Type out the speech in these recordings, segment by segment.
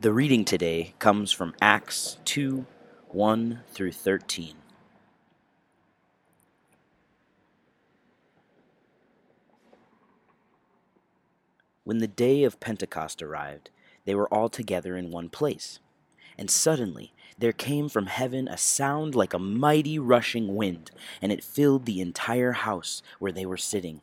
The reading today comes from Acts 2 1 through 13. When the day of Pentecost arrived, they were all together in one place. And suddenly there came from heaven a sound like a mighty rushing wind, and it filled the entire house where they were sitting.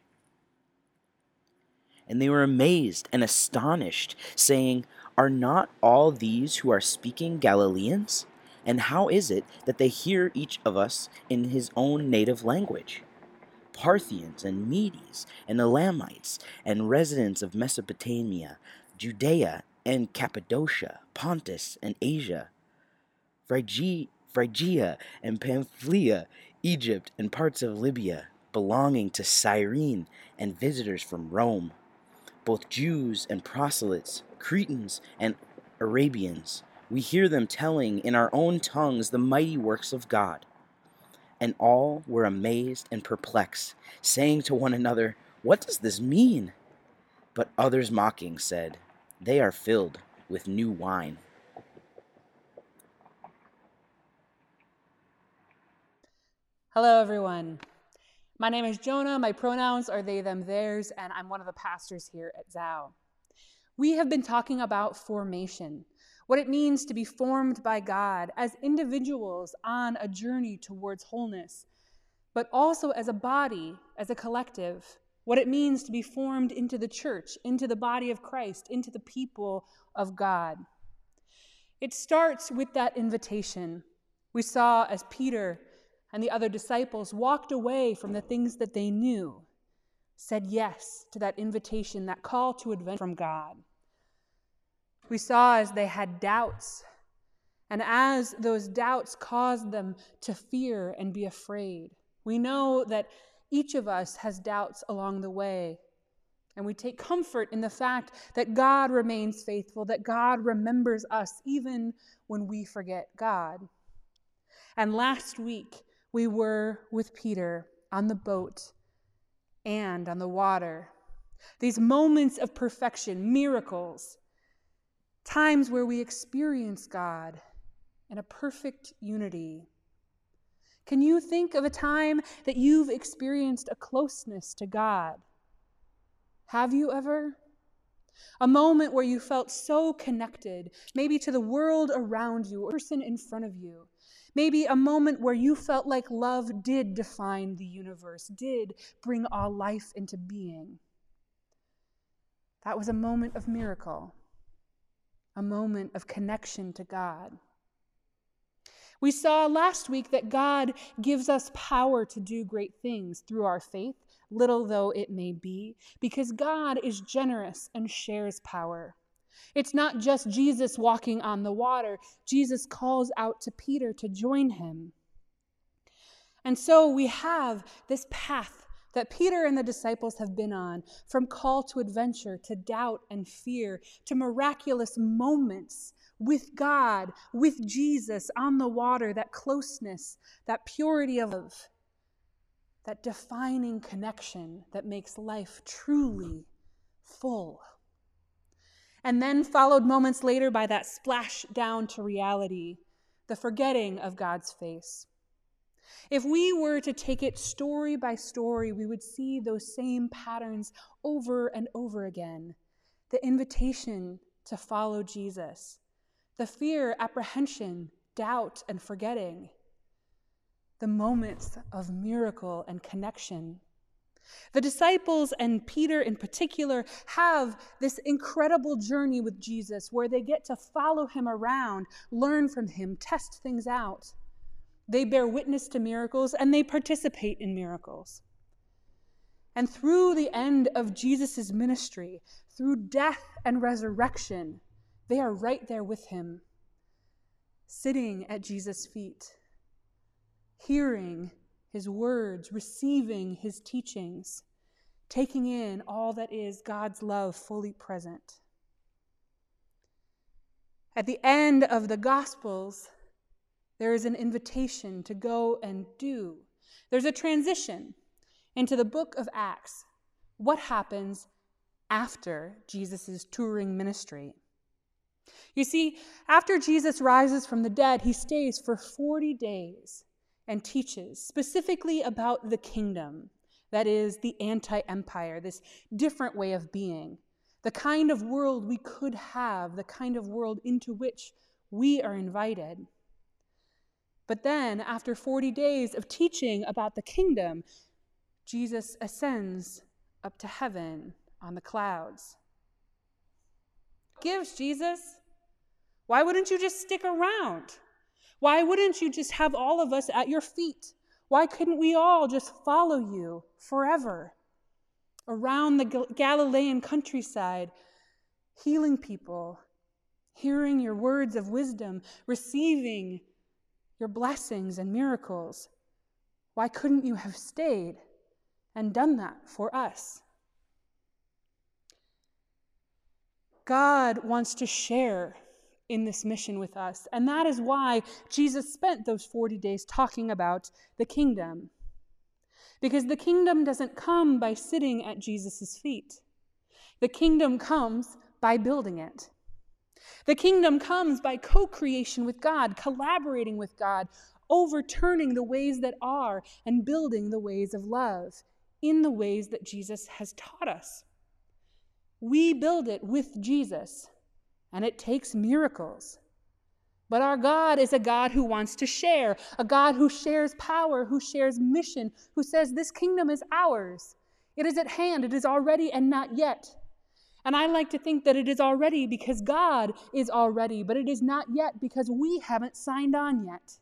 And they were amazed and astonished, saying, Are not all these who are speaking Galileans? And how is it that they hear each of us in his own native language? Parthians and Medes and Elamites and residents of Mesopotamia, Judea and Cappadocia, Pontus and Asia, Phrygia and Pamphylia, Egypt and parts of Libya belonging to Cyrene, and visitors from Rome, both Jews and proselytes, Cretans and Arabians. We hear them telling in our own tongues the mighty works of God. And all were amazed and perplexed, saying to one another, What does this mean? But others mocking said, they are filled with new wine. Hello, everyone. My name is Jonah. My pronouns are they, them, theirs, and I'm one of the pastors here at Zao. We have been talking about formation, what it means to be formed by God as individuals on a journey towards wholeness, but also as a body, as a collective what it means to be formed into the church, into the body of Christ, into the people of God. It starts with that invitation we saw as Peter and the other disciples walked away from the things that they knew, said yes to that invitation, that call to adventure from God. We saw as they had doubts, and as those doubts caused them to fear and be afraid. We know that each of us has doubts along the way. And we take comfort in the fact that God remains faithful, that God remembers us even when we forget God. And last week, we were with Peter on the boat and on the water. These moments of perfection, miracles, times where we experience God in a perfect unity. Can you think of a time that you've experienced a closeness to God? Have you ever? A moment where you felt so connected, maybe to the world around you or person in front of you. Maybe a moment where you felt like love did define the universe, did bring all life into being. That was a moment of miracle, a moment of connection to God. We saw last week that God gives us power to do great things through our faith, little though it may be, because God is generous and shares power. It's not just Jesus walking on the water, Jesus calls out to Peter to join him. And so we have this path that Peter and the disciples have been on from call to adventure to doubt and fear to miraculous moments with God, with Jesus on the water, that closeness, that purity of love, that defining connection that makes life truly full. And then followed moments later by that splash down to reality, the forgetting of God's face. If we were to take it story by story, we would see those same patterns over and over again. The invitation to follow Jesus, the fear, apprehension, doubt, and forgetting, the moments of miracle and connection. The disciples and Peter in particular have this incredible journey with Jesus where they get to follow him around, learn from him, test things out. They bear witness to miracles and they participate in miracles. And through the end of Jesus' ministry, through death and resurrection, they are right there with him, sitting at Jesus' feet, hearing his words, receiving his teachings, taking in all that is God's love fully present. At the end of the Gospels, there is an invitation to go and do. There's a transition into the book of Acts. What happens after Jesus' touring ministry? You see, after Jesus rises from the dead, he stays for 40 days and teaches specifically about the kingdom, that is, the anti empire, this different way of being, the kind of world we could have, the kind of world into which we are invited. But then, after 40 days of teaching about the kingdom, Jesus ascends up to heaven on the clouds. Gives Jesus? Why wouldn't you just stick around? Why wouldn't you just have all of us at your feet? Why couldn't we all just follow you forever around the Galilean countryside, healing people, hearing your words of wisdom, receiving your blessings and miracles? Why couldn't you have stayed and done that for us? God wants to share in this mission with us. And that is why Jesus spent those 40 days talking about the kingdom. Because the kingdom doesn't come by sitting at Jesus' feet, the kingdom comes by building it. The kingdom comes by co creation with God, collaborating with God, overturning the ways that are, and building the ways of love in the ways that Jesus has taught us. We build it with Jesus and it takes miracles. But our God is a God who wants to share, a God who shares power, who shares mission, who says, This kingdom is ours. It is at hand, it is already and not yet. And I like to think that it is already because God is already, but it is not yet because we haven't signed on yet.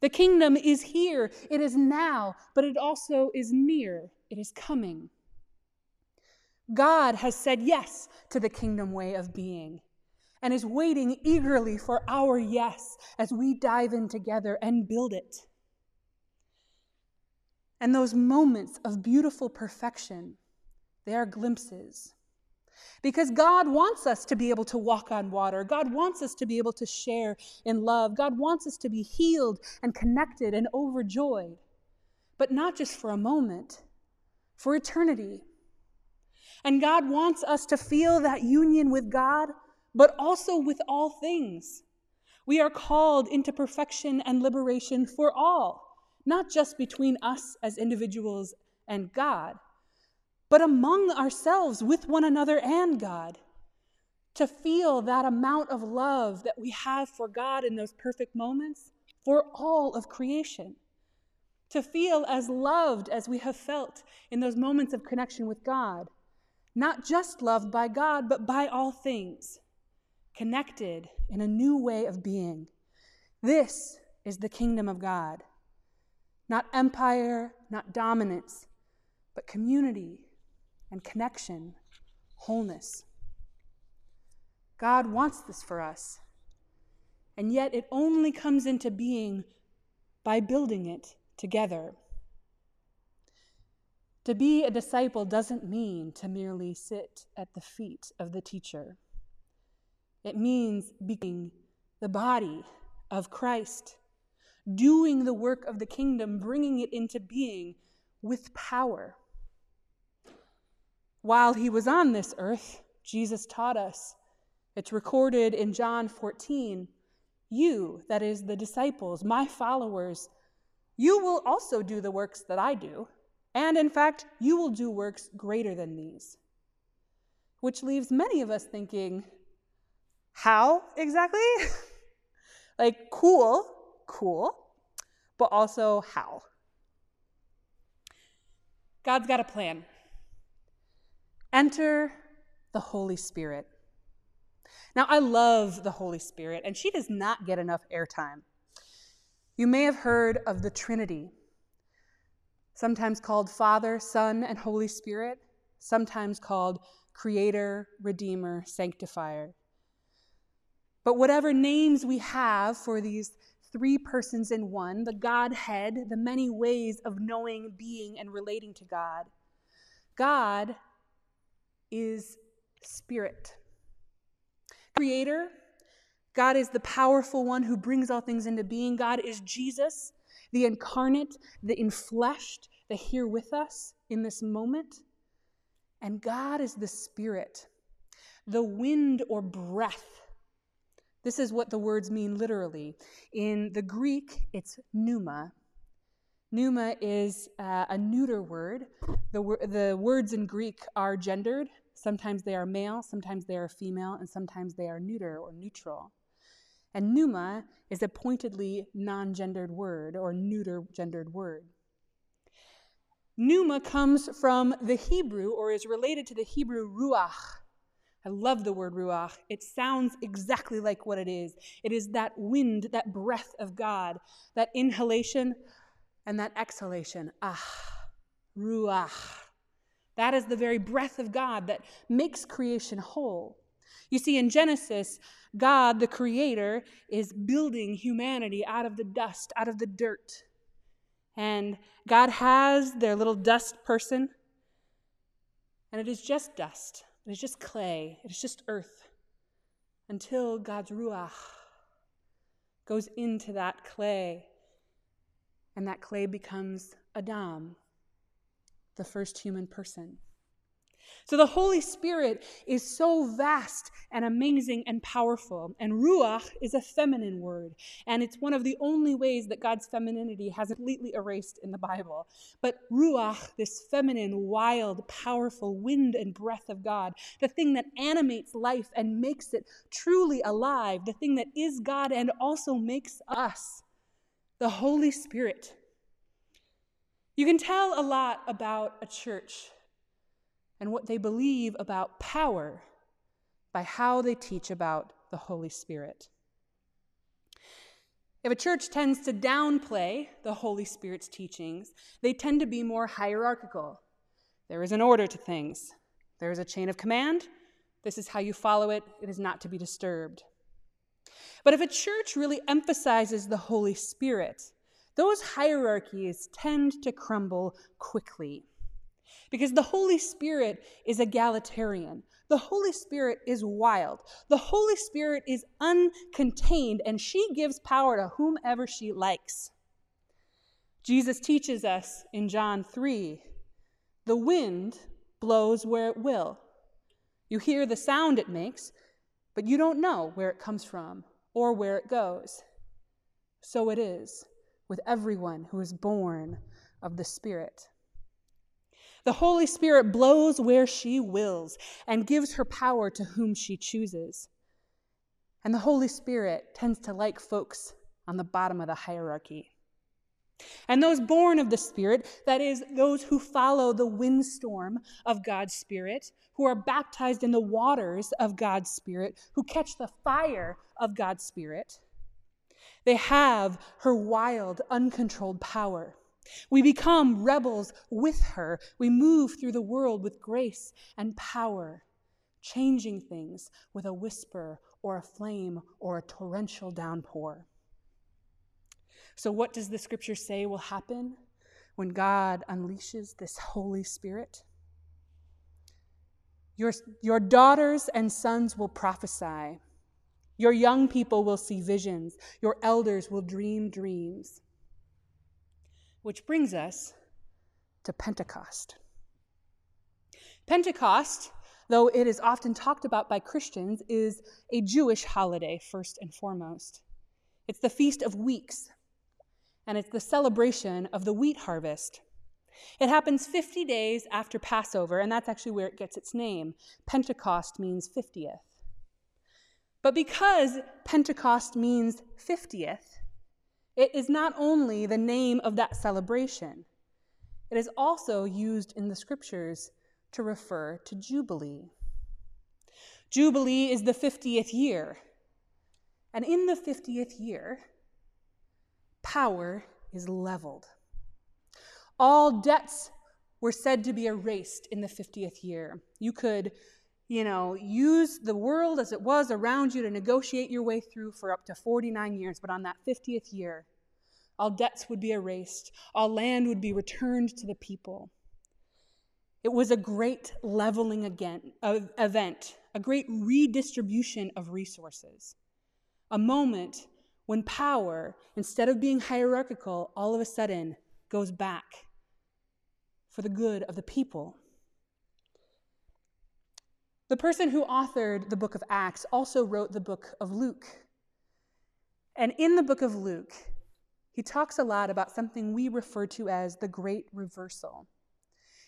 The kingdom is here, it is now, but it also is near, it is coming. God has said yes to the kingdom way of being and is waiting eagerly for our yes as we dive in together and build it. And those moments of beautiful perfection, they are glimpses. Because God wants us to be able to walk on water. God wants us to be able to share in love. God wants us to be healed and connected and overjoyed. But not just for a moment, for eternity. And God wants us to feel that union with God, but also with all things. We are called into perfection and liberation for all, not just between us as individuals and God, but among ourselves with one another and God. To feel that amount of love that we have for God in those perfect moments for all of creation. To feel as loved as we have felt in those moments of connection with God not just loved by God, but by all things, connected in a new way of being. This is the kingdom of God. Not empire, not dominance, but community and connection, wholeness. God wants this for us, and yet it only comes into being by building it together. To be a disciple doesn't mean to merely sit at the feet of the teacher. It means being the body of Christ, doing the work of the kingdom, bringing it into being with power. While he was on this earth, Jesus taught us. It's recorded in John 14 You, that is, the disciples, my followers, you will also do the works that I do and in fact, you will do works greater than these. Which leaves many of us thinking, how exactly? like, cool, cool, but also how? God's got a plan. Enter the Holy Spirit. Now, I love the Holy Spirit, and she does not get enough airtime. You may have heard of the Trinity sometimes called Father, Son, and Holy Spirit, sometimes called Creator, Redeemer, Sanctifier. But whatever names we have for these three persons in one, the Godhead, the many ways of knowing, being, and relating to God, God is spirit. Creator, God is the powerful one who brings all things into being. God is Jesus, the incarnate, the infleshed, the here with us in this moment. And God is the Spirit, the wind or breath. This is what the words mean literally. In the Greek, it's pneuma. Pneuma is uh, a neuter word. The, the words in Greek are gendered. Sometimes they are male, sometimes they are female, and sometimes they are neuter or neutral. And pneuma is a pointedly non gendered word or neuter gendered word. Pneuma comes from the Hebrew or is related to the Hebrew ruach. I love the word ruach. It sounds exactly like what it is. It is that wind, that breath of God, that inhalation and that exhalation. Ah, ruach. That is the very breath of God that makes creation whole. You see, in Genesis, God, the creator, is building humanity out of the dust, out of the dirt. And God has their little dust person, and it is just dust. It is just clay. It is just earth. Until God's Ruach goes into that clay, and that clay becomes Adam, the first human person. So the Holy Spirit is so vast and amazing and powerful. And ruach is a feminine word. And it's one of the only ways that God's femininity has completely erased in the Bible. But ruach, this feminine, wild, powerful wind and breath of God, the thing that animates life and makes it truly alive, the thing that is God and also makes us, the Holy Spirit. You can tell a lot about a church and what they believe about power by how they teach about the Holy Spirit. If a church tends to downplay the Holy Spirit's teachings, they tend to be more hierarchical. There is an order to things, there is a chain of command. This is how you follow it, it is not to be disturbed. But if a church really emphasizes the Holy Spirit, those hierarchies tend to crumble quickly. Because the Holy Spirit is egalitarian. The Holy Spirit is wild. The Holy Spirit is uncontained, and she gives power to whomever she likes. Jesus teaches us in John 3 the wind blows where it will. You hear the sound it makes, but you don't know where it comes from or where it goes. So it is with everyone who is born of the Spirit. The Holy Spirit blows where she wills and gives her power to whom she chooses. And the Holy Spirit tends to like folks on the bottom of the hierarchy. And those born of the Spirit, that is, those who follow the windstorm of God's Spirit, who are baptized in the waters of God's Spirit, who catch the fire of God's Spirit, they have her wild, uncontrolled power. We become rebels with her. We move through the world with grace and power, changing things with a whisper or a flame or a torrential downpour. So, what does the scripture say will happen when God unleashes this Holy Spirit? Your, your daughters and sons will prophesy. Your young people will see visions. Your elders will dream dreams. Which brings us to Pentecost. Pentecost, though it is often talked about by Christians, is a Jewish holiday, first and foremost. It's the Feast of Weeks, and it's the celebration of the wheat harvest. It happens 50 days after Passover, and that's actually where it gets its name. Pentecost means 50th. But because Pentecost means 50th, it is not only the name of that celebration, it is also used in the scriptures to refer to Jubilee. Jubilee is the 50th year. And in the 50th year, power is leveled. All debts were said to be erased in the 50th year. You could you know, use the world as it was around you to negotiate your way through for up to 49 years. But on that 50th year, all debts would be erased, all land would be returned to the people. It was a great leveling again, event, a great redistribution of resources, a moment when power, instead of being hierarchical, all of a sudden goes back for the good of the people. The person who authored the book of Acts also wrote the book of Luke. And in the book of Luke, he talks a lot about something we refer to as the great reversal.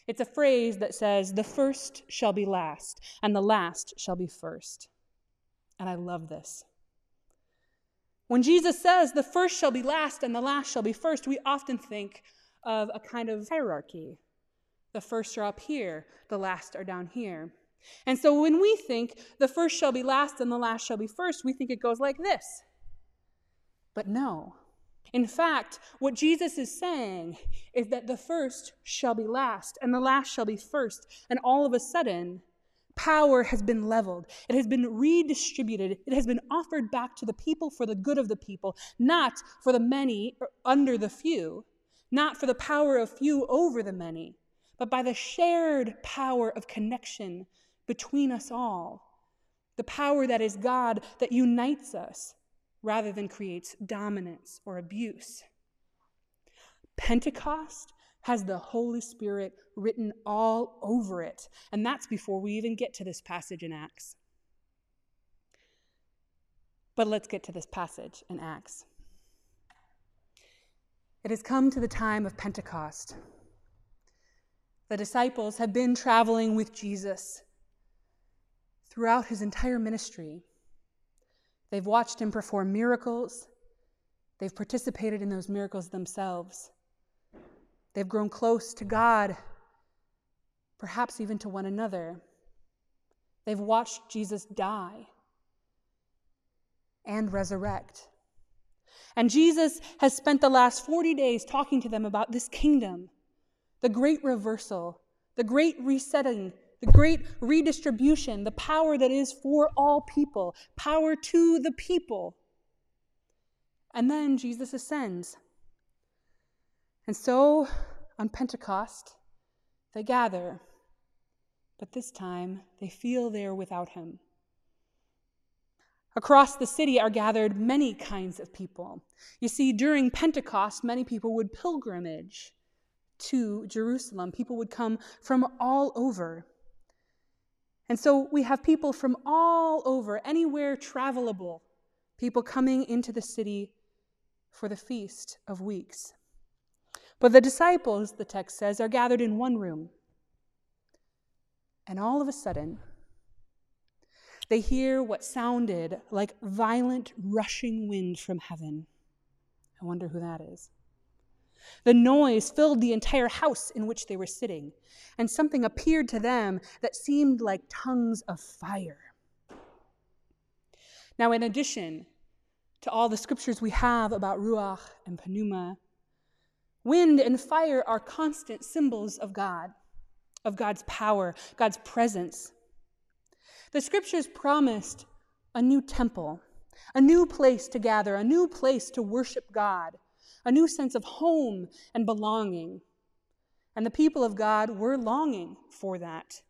It's a phrase that says, the first shall be last, and the last shall be first. And I love this. When Jesus says, the first shall be last, and the last shall be first, we often think of a kind of hierarchy. The first are up here, the last are down here. And so when we think the first shall be last and the last shall be first, we think it goes like this. But no. In fact, what Jesus is saying is that the first shall be last and the last shall be first. And all of a sudden, power has been leveled. It has been redistributed. It has been offered back to the people for the good of the people, not for the many under the few, not for the power of few over the many, but by the shared power of connection between us all. The power that is God that unites us rather than creates dominance or abuse. Pentecost has the Holy Spirit written all over it, and that's before we even get to this passage in Acts. But let's get to this passage in Acts. It has come to the time of Pentecost. The disciples have been traveling with Jesus throughout his entire ministry. They've watched him perform miracles, they've participated in those miracles themselves. They've grown close to God, perhaps even to one another. They've watched Jesus die and resurrect. And Jesus has spent the last 40 days talking to them about this kingdom, the great reversal, the great resetting the great redistribution, the power that is for all people, power to the people. And then Jesus ascends. And so on Pentecost, they gather, but this time they feel they are without him. Across the city are gathered many kinds of people. You see, during Pentecost, many people would pilgrimage to Jerusalem. People would come from all over. And so we have people from all over, anywhere travelable, people coming into the city for the Feast of Weeks. But the disciples, the text says, are gathered in one room. And all of a sudden, they hear what sounded like violent rushing wind from heaven. I wonder who that is. The noise filled the entire house in which they were sitting, and something appeared to them that seemed like tongues of fire. Now, in addition to all the scriptures we have about Ruach and Pneuma, wind and fire are constant symbols of God, of God's power, God's presence. The scriptures promised a new temple, a new place to gather, a new place to worship God a new sense of home and belonging. And the people of God were longing for that.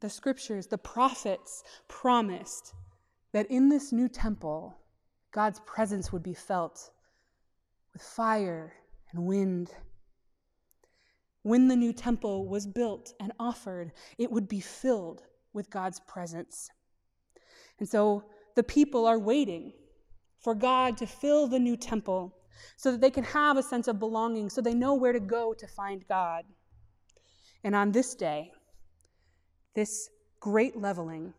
The scriptures, the prophets promised that in this new temple, God's presence would be felt with fire and wind. When the new temple was built and offered, it would be filled with God's presence. And so the people are waiting for God to fill the new temple so that they can have a sense of belonging, so they know where to go to find God. And on this day, this great leveling,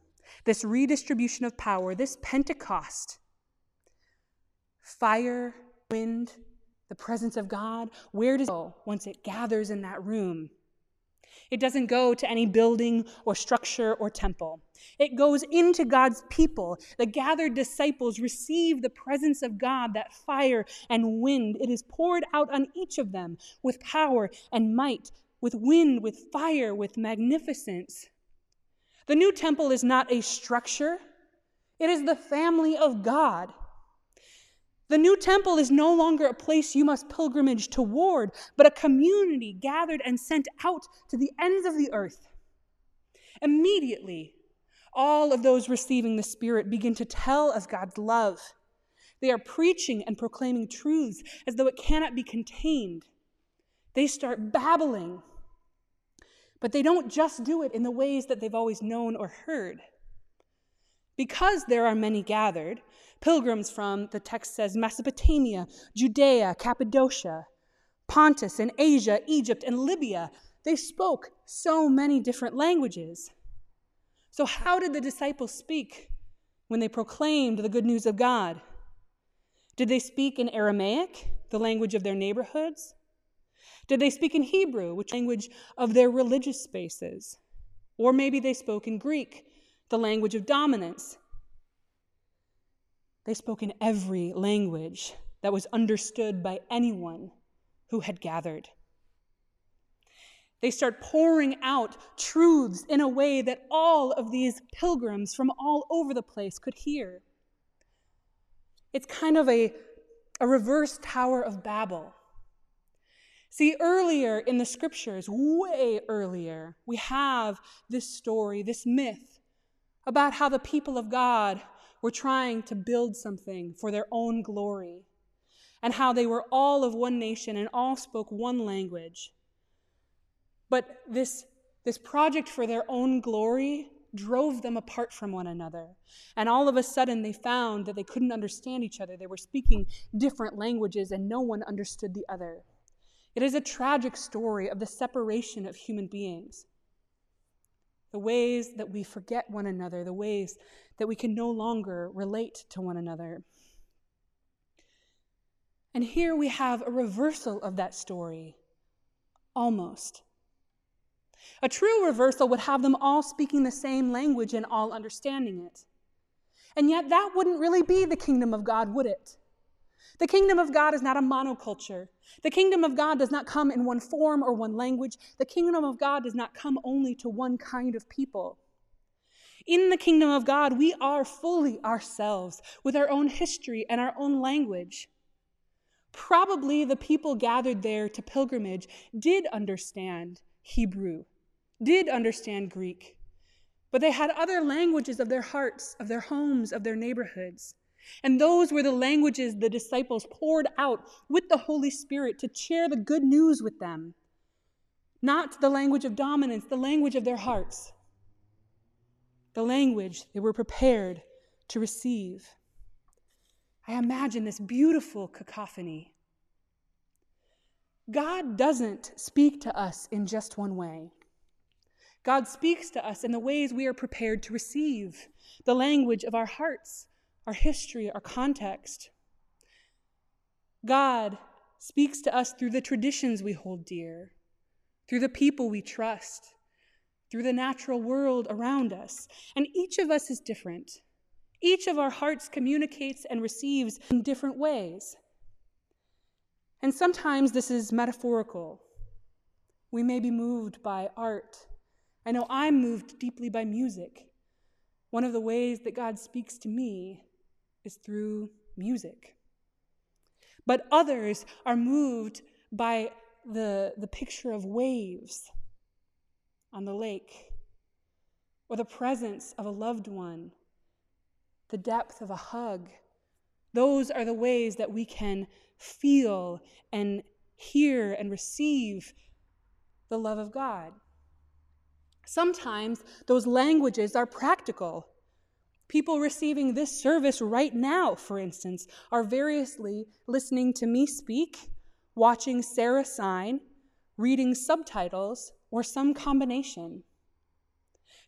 this redistribution of power, this Pentecost, fire, wind, the presence of God, where does it go once it gathers in that room? It doesn't go to any building or structure or temple. It goes into God's people. The gathered disciples receive the presence of God, that fire and wind. It is poured out on each of them with power and might, with wind, with fire, with magnificence. The new temple is not a structure, it is the family of God. The new temple is no longer a place you must pilgrimage toward, but a community gathered and sent out to the ends of the earth. Immediately, all of those receiving the Spirit begin to tell of God's love. They are preaching and proclaiming truths as though it cannot be contained. They start babbling. But they don't just do it in the ways that they've always known or heard. Because there are many gathered, pilgrims from, the text says, Mesopotamia, Judea, Cappadocia, Pontus and Asia, Egypt and Libya, they spoke so many different languages. So, how did the disciples speak when they proclaimed the good news of God? Did they speak in Aramaic, the language of their neighborhoods? Did they speak in Hebrew, which language of their religious spaces? Or maybe they spoke in Greek, the language of dominance. They spoke in every language that was understood by anyone who had gathered. They start pouring out truths in a way that all of these pilgrims from all over the place could hear. It's kind of a, a reverse Tower of Babel. See, earlier in the scriptures, way earlier, we have this story, this myth about how the people of God were trying to build something for their own glory, and how they were all of one nation and all spoke one language. But this, this project for their own glory drove them apart from one another. And all of a sudden, they found that they couldn't understand each other. They were speaking different languages, and no one understood the other. It is a tragic story of the separation of human beings. The ways that we forget one another, the ways that we can no longer relate to one another. And here we have a reversal of that story, almost. A true reversal would have them all speaking the same language and all understanding it. And yet, that wouldn't really be the kingdom of God, would it? The kingdom of God is not a monoculture. The kingdom of God does not come in one form or one language. The kingdom of God does not come only to one kind of people. In the kingdom of God, we are fully ourselves with our own history and our own language. Probably the people gathered there to pilgrimage did understand Hebrew, did understand Greek, but they had other languages of their hearts, of their homes, of their neighborhoods. And those were the languages the disciples poured out with the Holy Spirit to share the good news with them. Not the language of dominance, the language of their hearts, the language they were prepared to receive. I imagine this beautiful cacophony. God doesn't speak to us in just one way. God speaks to us in the ways we are prepared to receive the language of our hearts, our history, our context. God speaks to us through the traditions we hold dear, through the people we trust, through the natural world around us. And each of us is different. Each of our hearts communicates and receives in different ways. And sometimes this is metaphorical. We may be moved by art. I know I'm moved deeply by music. One of the ways that God speaks to me is through music. But others are moved by the, the picture of waves on the lake, or the presence of a loved one, the depth of a hug. Those are the ways that we can feel and hear and receive the love of God. Sometimes those languages are practical. People receiving this service right now, for instance, are variously listening to me speak, watching Sarah sign, reading subtitles, or some combination.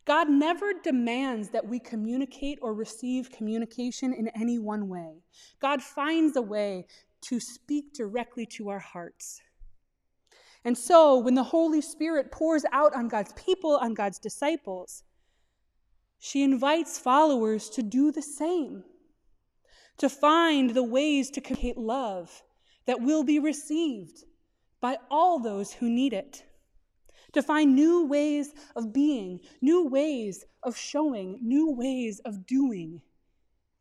God never demands that we communicate or receive communication in any one way. God finds a way to speak directly to our hearts. And so, when the Holy Spirit pours out on God's people, on God's disciples, she invites followers to do the same, to find the ways to communicate love that will be received by all those who need it, to find new ways of being, new ways of showing, new ways of doing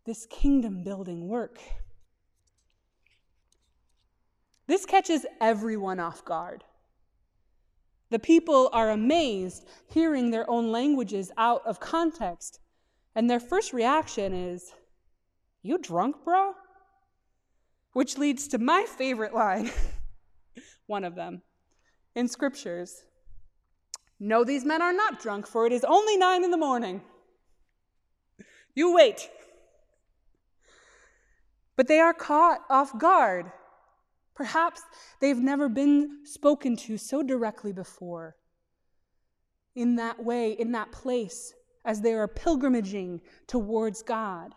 this kingdom building work. This catches everyone off guard. The people are amazed hearing their own languages out of context, and their first reaction is, You drunk, bro? Which leads to my favorite line, one of them, in scriptures. No, these men are not drunk, for it is only nine in the morning. You wait. But they are caught off guard Perhaps they've never been spoken to so directly before. In that way, in that place, as they are pilgrimaging towards God.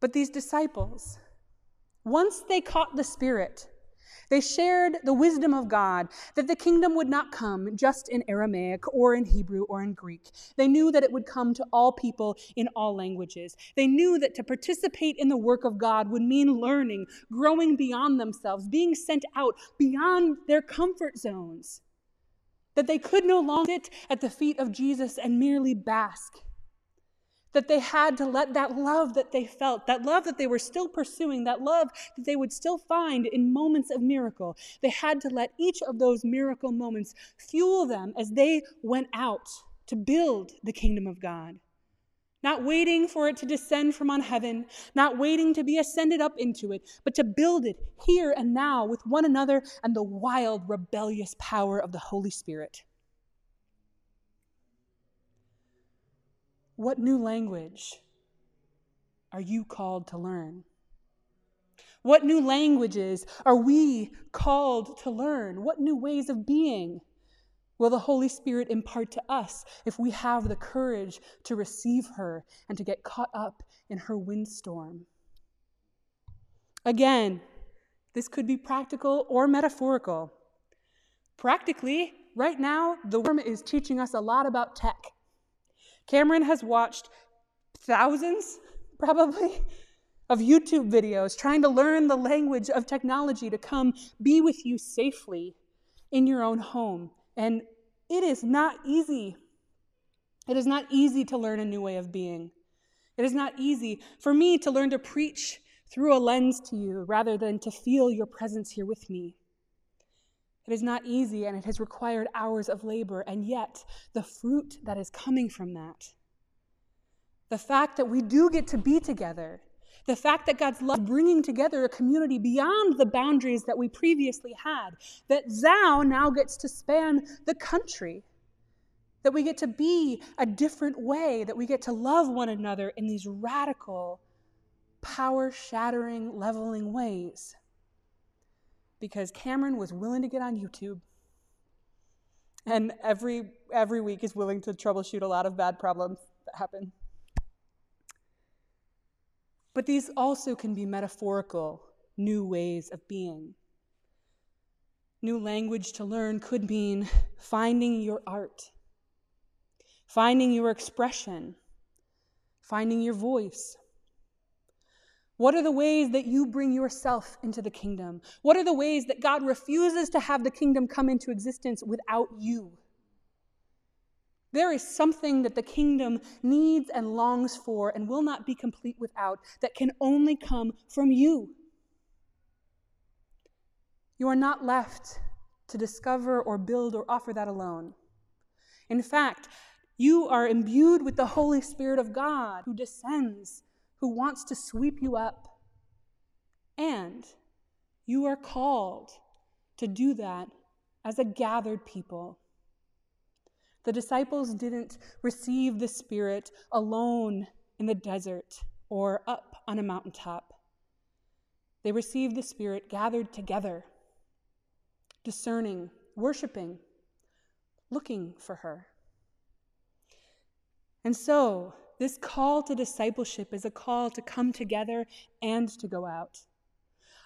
But these disciples, once they caught the Spirit, they shared the wisdom of God that the kingdom would not come just in Aramaic or in Hebrew or in Greek. They knew that it would come to all people in all languages. They knew that to participate in the work of God would mean learning, growing beyond themselves, being sent out beyond their comfort zones. That they could no longer sit at the feet of Jesus and merely bask that they had to let that love that they felt, that love that they were still pursuing, that love that they would still find in moments of miracle, they had to let each of those miracle moments fuel them as they went out to build the kingdom of God. Not waiting for it to descend from on heaven, not waiting to be ascended up into it, but to build it here and now with one another and the wild, rebellious power of the Holy Spirit. What new language are you called to learn? What new languages are we called to learn? What new ways of being will the Holy Spirit impart to us if we have the courage to receive her and to get caught up in her windstorm? Again, this could be practical or metaphorical. Practically, right now, the worm is teaching us a lot about tech. Cameron has watched thousands, probably, of YouTube videos trying to learn the language of technology to come be with you safely in your own home. And it is not easy. It is not easy to learn a new way of being. It is not easy for me to learn to preach through a lens to you rather than to feel your presence here with me. It is not easy and it has required hours of labor, and yet the fruit that is coming from that, the fact that we do get to be together, the fact that God's love bringing together a community beyond the boundaries that we previously had, that Zao now gets to span the country, that we get to be a different way, that we get to love one another in these radical, power shattering, leveling ways because Cameron was willing to get on YouTube and every every week is willing to troubleshoot a lot of bad problems that happen. But these also can be metaphorical new ways of being. New language to learn could mean finding your art, finding your expression, finding your voice, what are the ways that you bring yourself into the kingdom? What are the ways that God refuses to have the kingdom come into existence without you? There is something that the kingdom needs and longs for and will not be complete without that can only come from you. You are not left to discover or build or offer that alone. In fact, you are imbued with the Holy Spirit of God who descends who wants to sweep you up. And you are called to do that as a gathered people. The disciples didn't receive the Spirit alone in the desert or up on a mountaintop. They received the Spirit gathered together, discerning, worshiping, looking for her. And so, this call to discipleship is a call to come together and to go out.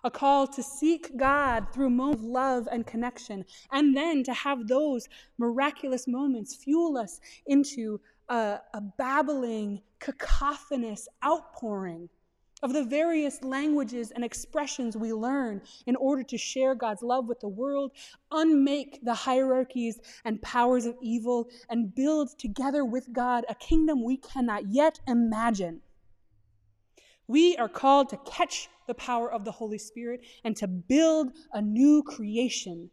A call to seek God through moments of love and connection, and then to have those miraculous moments fuel us into a, a babbling, cacophonous outpouring of the various languages and expressions we learn in order to share God's love with the world, unmake the hierarchies and powers of evil, and build together with God a kingdom we cannot yet imagine. We are called to catch the power of the Holy Spirit and to build a new creation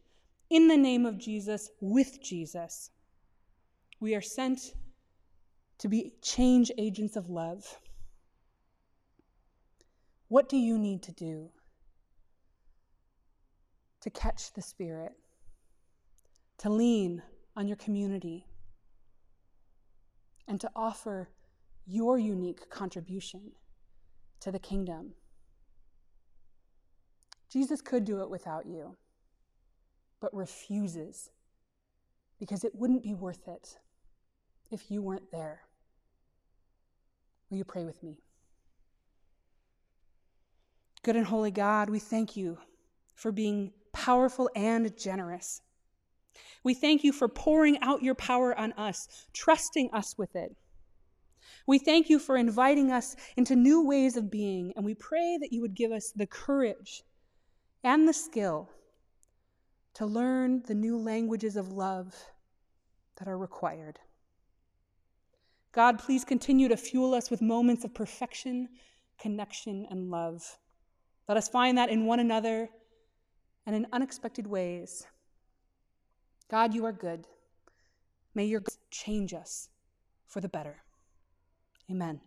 in the name of Jesus with Jesus. We are sent to be change agents of love. What do you need to do to catch the Spirit, to lean on your community, and to offer your unique contribution to the kingdom? Jesus could do it without you, but refuses because it wouldn't be worth it if you weren't there. Will you pray with me? Good and holy God, we thank you for being powerful and generous. We thank you for pouring out your power on us, trusting us with it. We thank you for inviting us into new ways of being, and we pray that you would give us the courage and the skill to learn the new languages of love that are required. God, please continue to fuel us with moments of perfection, connection, and love. Let us find that in one another and in unexpected ways. God, you are good. May your good change us for the better. Amen.